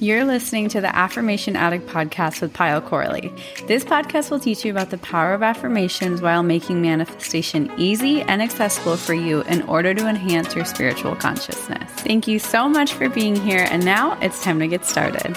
You're listening to the Affirmation Addict podcast with Payal Corley. This podcast will teach you about the power of affirmations while making manifestation easy and accessible for you in order to enhance your spiritual consciousness. Thank you so much for being here, and now it's time to get started.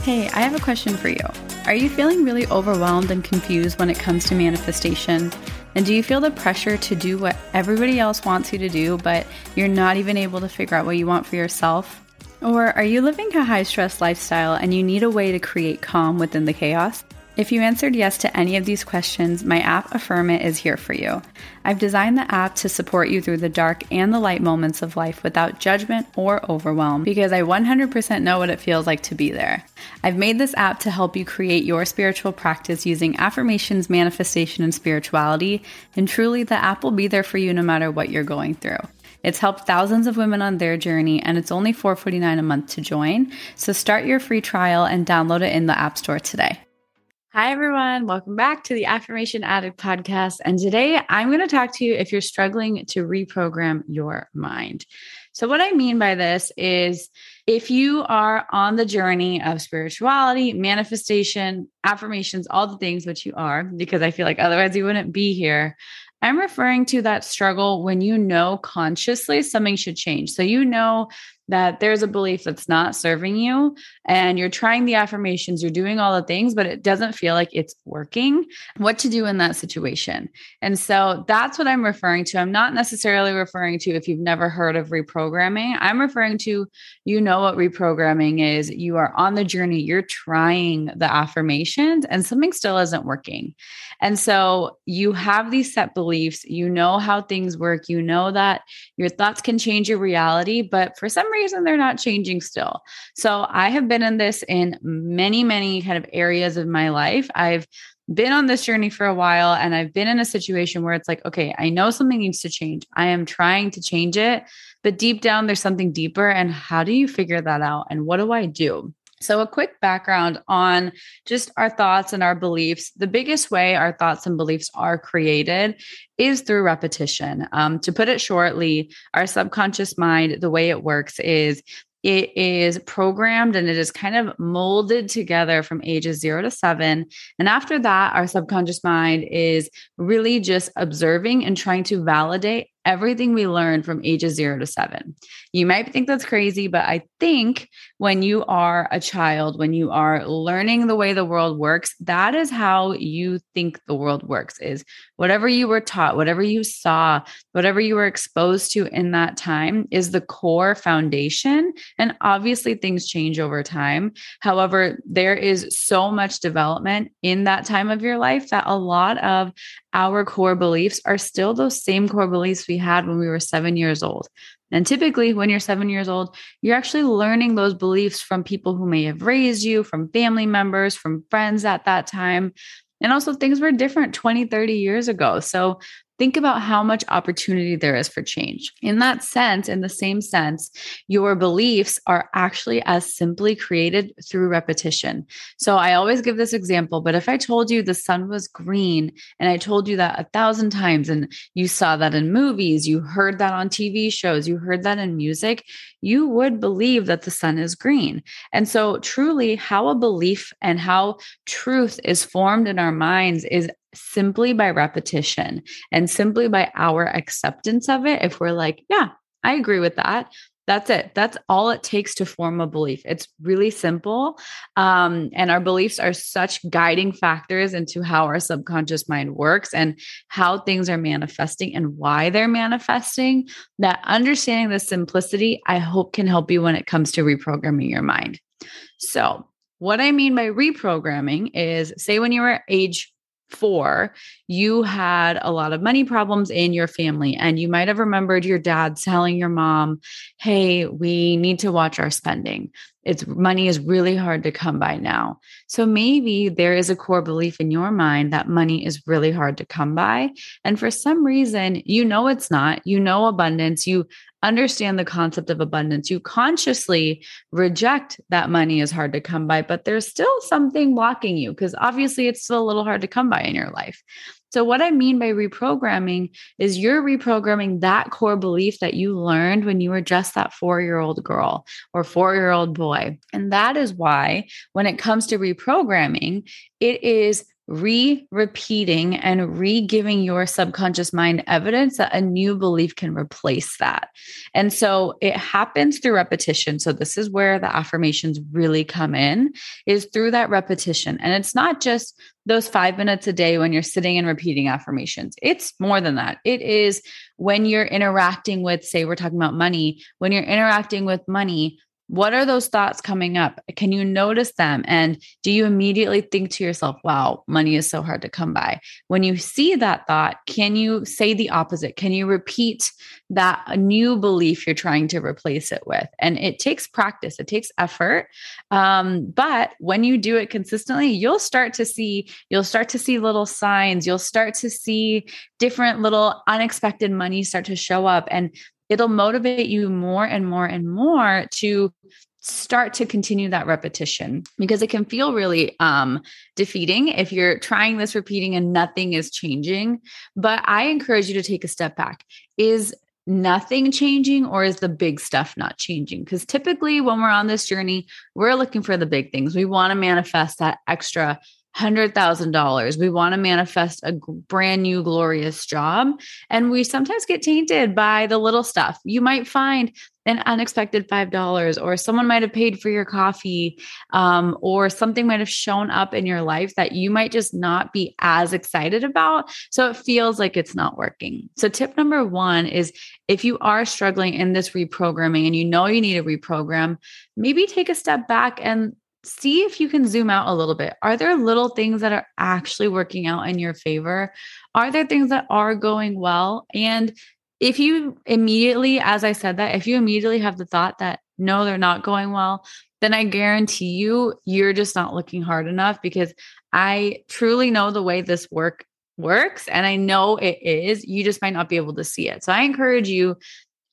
Hey, I have a question for you. Are you feeling really overwhelmed and confused when it comes to manifestation? And do you feel the pressure to do what everybody else wants you to do, but you're not even able to figure out what you want for yourself? Or are you living a high stress lifestyle and you need a way to create calm within the chaos? If you answered yes to any of these questions, my app Affirm It is here for you. I've designed the app to support you through the dark and the light moments of life without judgment or overwhelm because I 100% know what it feels like to be there. I've made this app to help you create your spiritual practice using affirmations, manifestation, and spirituality, and truly the app will be there for you no matter what you're going through. It's helped thousands of women on their journey and it's only $4.49 a month to join. So start your free trial and download it in the App Store today. Hi, everyone. Welcome back to the Affirmation Addict podcast. And today I'm going to talk to you if you're struggling to reprogram your mind. So, what I mean by this is if you are on the journey of spirituality, manifestation, affirmations, all the things which you are, because I feel like otherwise you wouldn't be here. I'm referring to that struggle when you know consciously something should change. So, you know that there's a belief that's not serving you and you're trying the affirmations, you're doing all the things, but it doesn't feel like it's working, what to do in that situation. And so that's what I'm referring to. I'm not necessarily referring to if you've never heard of reprogramming. I'm referring to you know what reprogramming is. You are on the journey, you're trying the affirmations and something still isn't working. And so you have these set beliefs, you know how things work, you know that your thoughts can change your reality, but for some reason they're not changing still. So I have been in this in many, many kind of areas of my life. I've been on this journey for a while and I've been in a situation where it's like, okay, I know something needs to change. I am trying to change it, but deep down there's something deeper. And how do you figure that out? And what do I do? So, a quick background on just our thoughts and our beliefs. The biggest way our thoughts and beliefs are created is through repetition. Um, to put it shortly, our subconscious mind, the way it works is it is programmed and it is kind of molded together from ages zero to seven. And after that, our subconscious mind is really just observing and trying to validate everything we learned from ages zero to seven. You might think that's crazy, but I think when you are a child, when you are learning the way the world works, that is how you think the world works is whatever you were taught, whatever you saw, whatever you were exposed to in that time is the core foundation. And obviously things change over time. However, there is so much development in that time of your life that a lot of our core beliefs are still those same core beliefs we had when we were seven years old. And typically, when you're seven years old, you're actually learning those beliefs from people who may have raised you, from family members, from friends at that time. And also, things were different 20, 30 years ago. So, think about how much opportunity there is for change. In that sense, in the same sense, your beliefs are actually as simply created through repetition. So I always give this example, but if I told you the sun was green and I told you that a thousand times and you saw that in movies, you heard that on TV shows, you heard that in music, you would believe that the sun is green. And so, truly, how a belief and how truth is formed in our minds is simply by repetition and simply by our acceptance of it. If we're like, yeah, I agree with that. That's it. That's all it takes to form a belief. It's really simple. Um, and our beliefs are such guiding factors into how our subconscious mind works and how things are manifesting and why they're manifesting. That understanding the simplicity, I hope, can help you when it comes to reprogramming your mind. So, what I mean by reprogramming is say when you were age four, you had a lot of money problems in your family. And you might have remembered your dad telling your mom, Hey, we need to watch our spending. It's money is really hard to come by now. So maybe there is a core belief in your mind that money is really hard to come by. And for some reason, you know it's not. You know abundance. You understand the concept of abundance. You consciously reject that money is hard to come by, but there's still something blocking you because obviously it's still a little hard to come by in your life. So, what I mean by reprogramming is you're reprogramming that core belief that you learned when you were just that four year old girl or four year old boy. And that is why, when it comes to reprogramming, it is re repeating and re giving your subconscious mind evidence that a new belief can replace that. And so it happens through repetition. So this is where the affirmations really come in is through that repetition. And it's not just those five minutes a day when you're sitting and repeating affirmations. It's more than that. It is when you're interacting with, say, we're talking about money, when you're interacting with money, what are those thoughts coming up? Can you notice them? And do you immediately think to yourself, wow, money is so hard to come by? When you see that thought, can you say the opposite? Can you repeat that new belief you're trying to replace it with? And it takes practice, it takes effort. Um, but when you do it consistently, you'll start to see, you'll start to see little signs, you'll start to see different little unexpected money start to show up. And it'll motivate you more and more and more to start to continue that repetition because it can feel really um, defeating if you're trying this repeating and nothing is changing. But I encourage you to take a step back. Is nothing changing or is the big stuff not changing? Because typically, when we're on this journey, we're looking for the big things. We want to manifest that extra $100,000. We want to manifest a brand new glorious job. And we sometimes get tainted by the little stuff. You might find an unexpected $5, or someone might have paid for your coffee, um, or something might have shown up in your life that you might just not be as excited about. So it feels like it's not working. So, tip number one is if you are struggling in this reprogramming and you know you need a reprogram, maybe take a step back and see if you can zoom out a little bit. Are there little things that are actually working out in your favor? Are there things that are going well? And if you immediately, as I said that, if you immediately have the thought that no, they're not going well, then I guarantee you, you're just not looking hard enough because I truly know the way this work works and I know it is. You just might not be able to see it. So I encourage you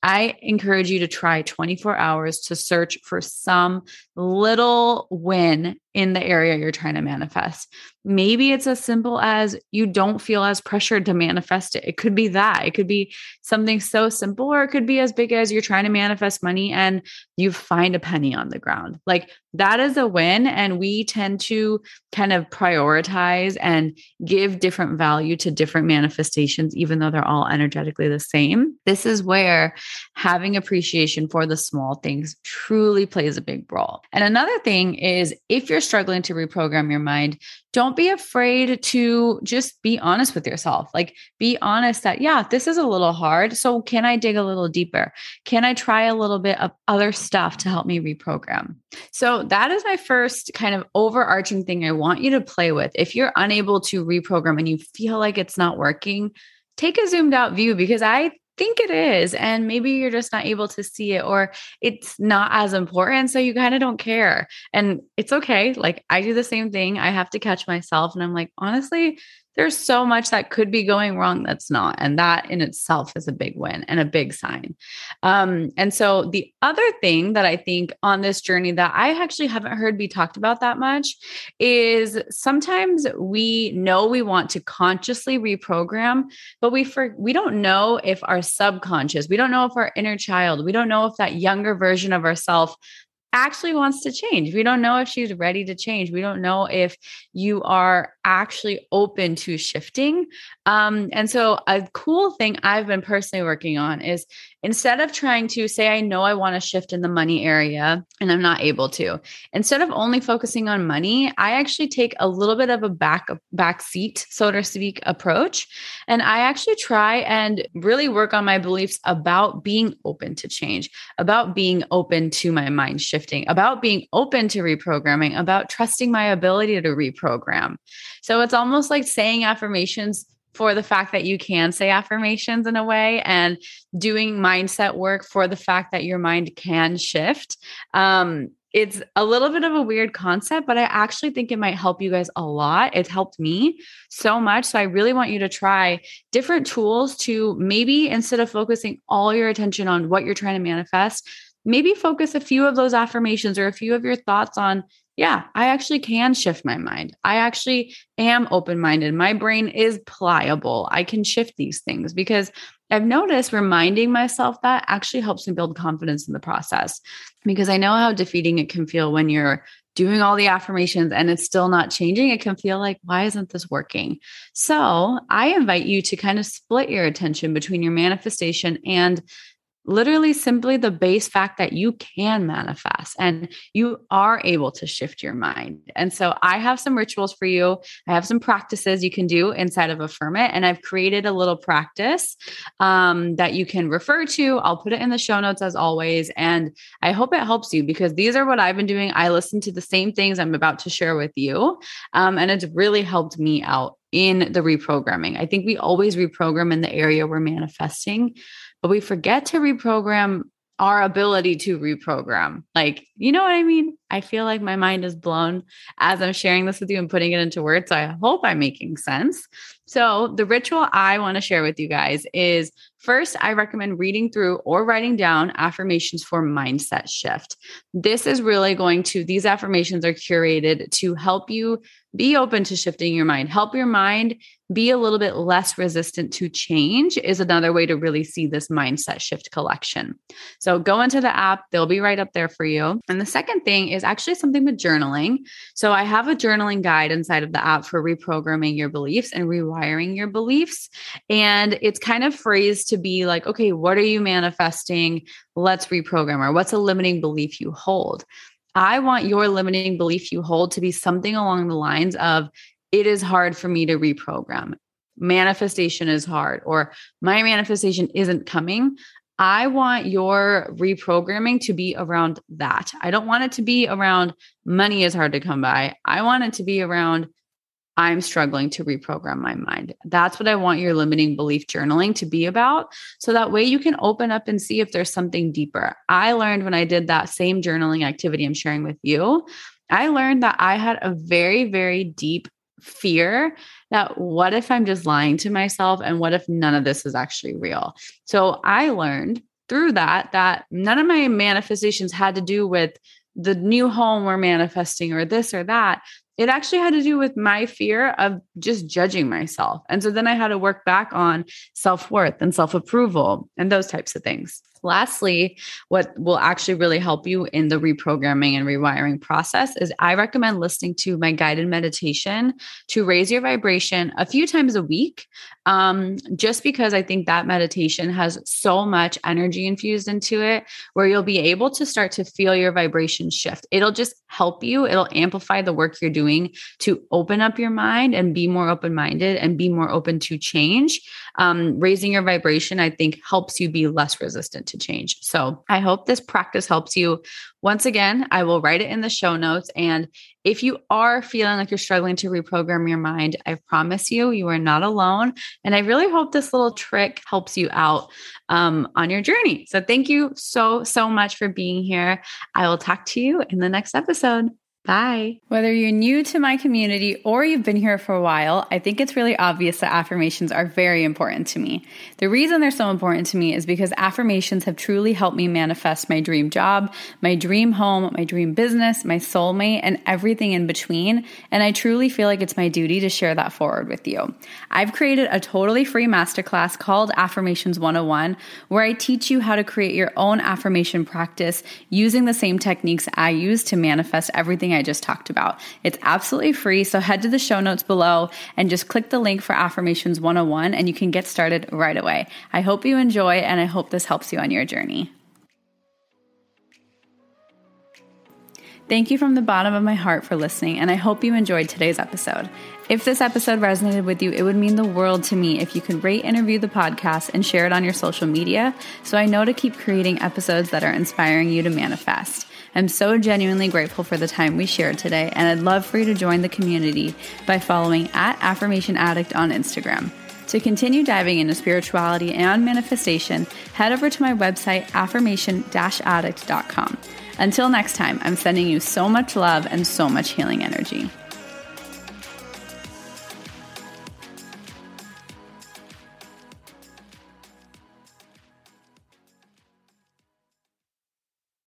I encourage you to try 24 hours to search for some little win in the area you're trying to manifest. Maybe it's as simple as you don't feel as pressured to manifest it. It could be that. It could be something so simple, or it could be as big as you're trying to manifest money and you find a penny on the ground. Like that is a win. And we tend to kind of prioritize and give different value to different manifestations, even though they're all energetically the same. This is where having appreciation for the small things truly plays a big role. And another thing is if you're struggling to reprogram your mind, don't be afraid to just be honest with yourself. Like, be honest that, yeah, this is a little hard. So, can I dig a little deeper? Can I try a little bit of other stuff to help me reprogram? So, that is my first kind of overarching thing I want you to play with. If you're unable to reprogram and you feel like it's not working, take a zoomed out view because I think it is and maybe you're just not able to see it or it's not as important so you kind of don't care and it's okay like i do the same thing i have to catch myself and i'm like honestly there's so much that could be going wrong that's not. And that in itself is a big win and a big sign. Um, and so the other thing that I think on this journey that I actually haven't heard be talked about that much is sometimes we know we want to consciously reprogram, but we for we don't know if our subconscious, we don't know if our inner child, we don't know if that younger version of ourself actually wants to change. We don't know if she's ready to change. We don't know if you are actually open to shifting. Um, and so, a cool thing I've been personally working on is instead of trying to say, I know I want to shift in the money area and I'm not able to, instead of only focusing on money, I actually take a little bit of a back back seat, so to speak, approach. And I actually try and really work on my beliefs about being open to change, about being open to my mind shifting, about being open to reprogramming, about trusting my ability to reprogram. So it's almost like saying affirmations for the fact that you can say affirmations in a way and doing mindset work for the fact that your mind can shift. Um, it's a little bit of a weird concept, but I actually think it might help you guys a lot. It's helped me so much. So I really want you to try different tools to maybe instead of focusing all your attention on what you're trying to manifest, maybe focus a few of those affirmations or a few of your thoughts on yeah, I actually can shift my mind. I actually am open minded. My brain is pliable. I can shift these things because I've noticed reminding myself that actually helps me build confidence in the process because I know how defeating it can feel when you're doing all the affirmations and it's still not changing. It can feel like, why isn't this working? So I invite you to kind of split your attention between your manifestation and literally simply the base fact that you can manifest and you are able to shift your mind. And so I have some rituals for you. I have some practices you can do inside of Affirm It. And I've created a little practice um, that you can refer to. I'll put it in the show notes as always. And I hope it helps you because these are what I've been doing. I listen to the same things I'm about to share with you. Um, and it's really helped me out in the reprogramming. I think we always reprogram in the area we're manifesting but we forget to reprogram our ability to reprogram. Like, you know what I mean? I feel like my mind is blown as I'm sharing this with you and putting it into words. So I hope I'm making sense. So, the ritual I want to share with you guys is first, I recommend reading through or writing down affirmations for mindset shift. This is really going to, these affirmations are curated to help you be open to shifting your mind, help your mind be a little bit less resistant to change is another way to really see this mindset shift collection. So go into the app, they'll be right up there for you. And the second thing is actually something with journaling. So I have a journaling guide inside of the app for reprogramming your beliefs and rewiring your beliefs. And it's kind of phrased to be like, okay, what are you manifesting? Let's reprogram, or what's a limiting belief you hold? I want your limiting belief you hold to be something along the lines of it is hard for me to reprogram. Manifestation is hard, or my manifestation isn't coming. I want your reprogramming to be around that. I don't want it to be around money is hard to come by. I want it to be around I'm struggling to reprogram my mind. That's what I want your limiting belief journaling to be about. So that way you can open up and see if there's something deeper. I learned when I did that same journaling activity I'm sharing with you, I learned that I had a very, very deep fear that what if I'm just lying to myself and what if none of this is actually real? So I learned through that that none of my manifestations had to do with the new home we're manifesting or this or that. It actually had to do with my fear of just judging myself. And so then I had to work back on self worth and self approval and those types of things. Lastly, what will actually really help you in the reprogramming and rewiring process is I recommend listening to my guided meditation to raise your vibration a few times a week. Um, just because I think that meditation has so much energy infused into it, where you'll be able to start to feel your vibration shift. It'll just help you, it'll amplify the work you're doing to open up your mind and be more open minded and be more open to change. Um, raising your vibration, I think, helps you be less resistant to change. So I hope this practice helps you. Once again, I will write it in the show notes. And if you are feeling like you're struggling to reprogram your mind, I promise you, you are not alone. And I really hope this little trick helps you out um, on your journey. So thank you so, so much for being here. I will talk to you in the next episode. Bye. Whether you're new to my community or you've been here for a while, I think it's really obvious that affirmations are very important to me. The reason they're so important to me is because affirmations have truly helped me manifest my dream job, my dream home, my dream business, my soulmate, and everything in between. And I truly feel like it's my duty to share that forward with you. I've created a totally free masterclass called Affirmations 101, where I teach you how to create your own affirmation practice using the same techniques I use to manifest everything I just talked about. It's absolutely free, so head to the show notes below and just click the link for Affirmations 101 and you can get started right away. I hope you enjoy and I hope this helps you on your journey. Thank you from the bottom of my heart for listening, and I hope you enjoyed today's episode. If this episode resonated with you, it would mean the world to me if you could rate and review the podcast and share it on your social media so I know to keep creating episodes that are inspiring you to manifest. I'm so genuinely grateful for the time we shared today, and I'd love for you to join the community by following at Affirmation Addict on Instagram. To continue diving into spirituality and manifestation, head over to my website, affirmation addict.com. Until next time, I'm sending you so much love and so much healing energy.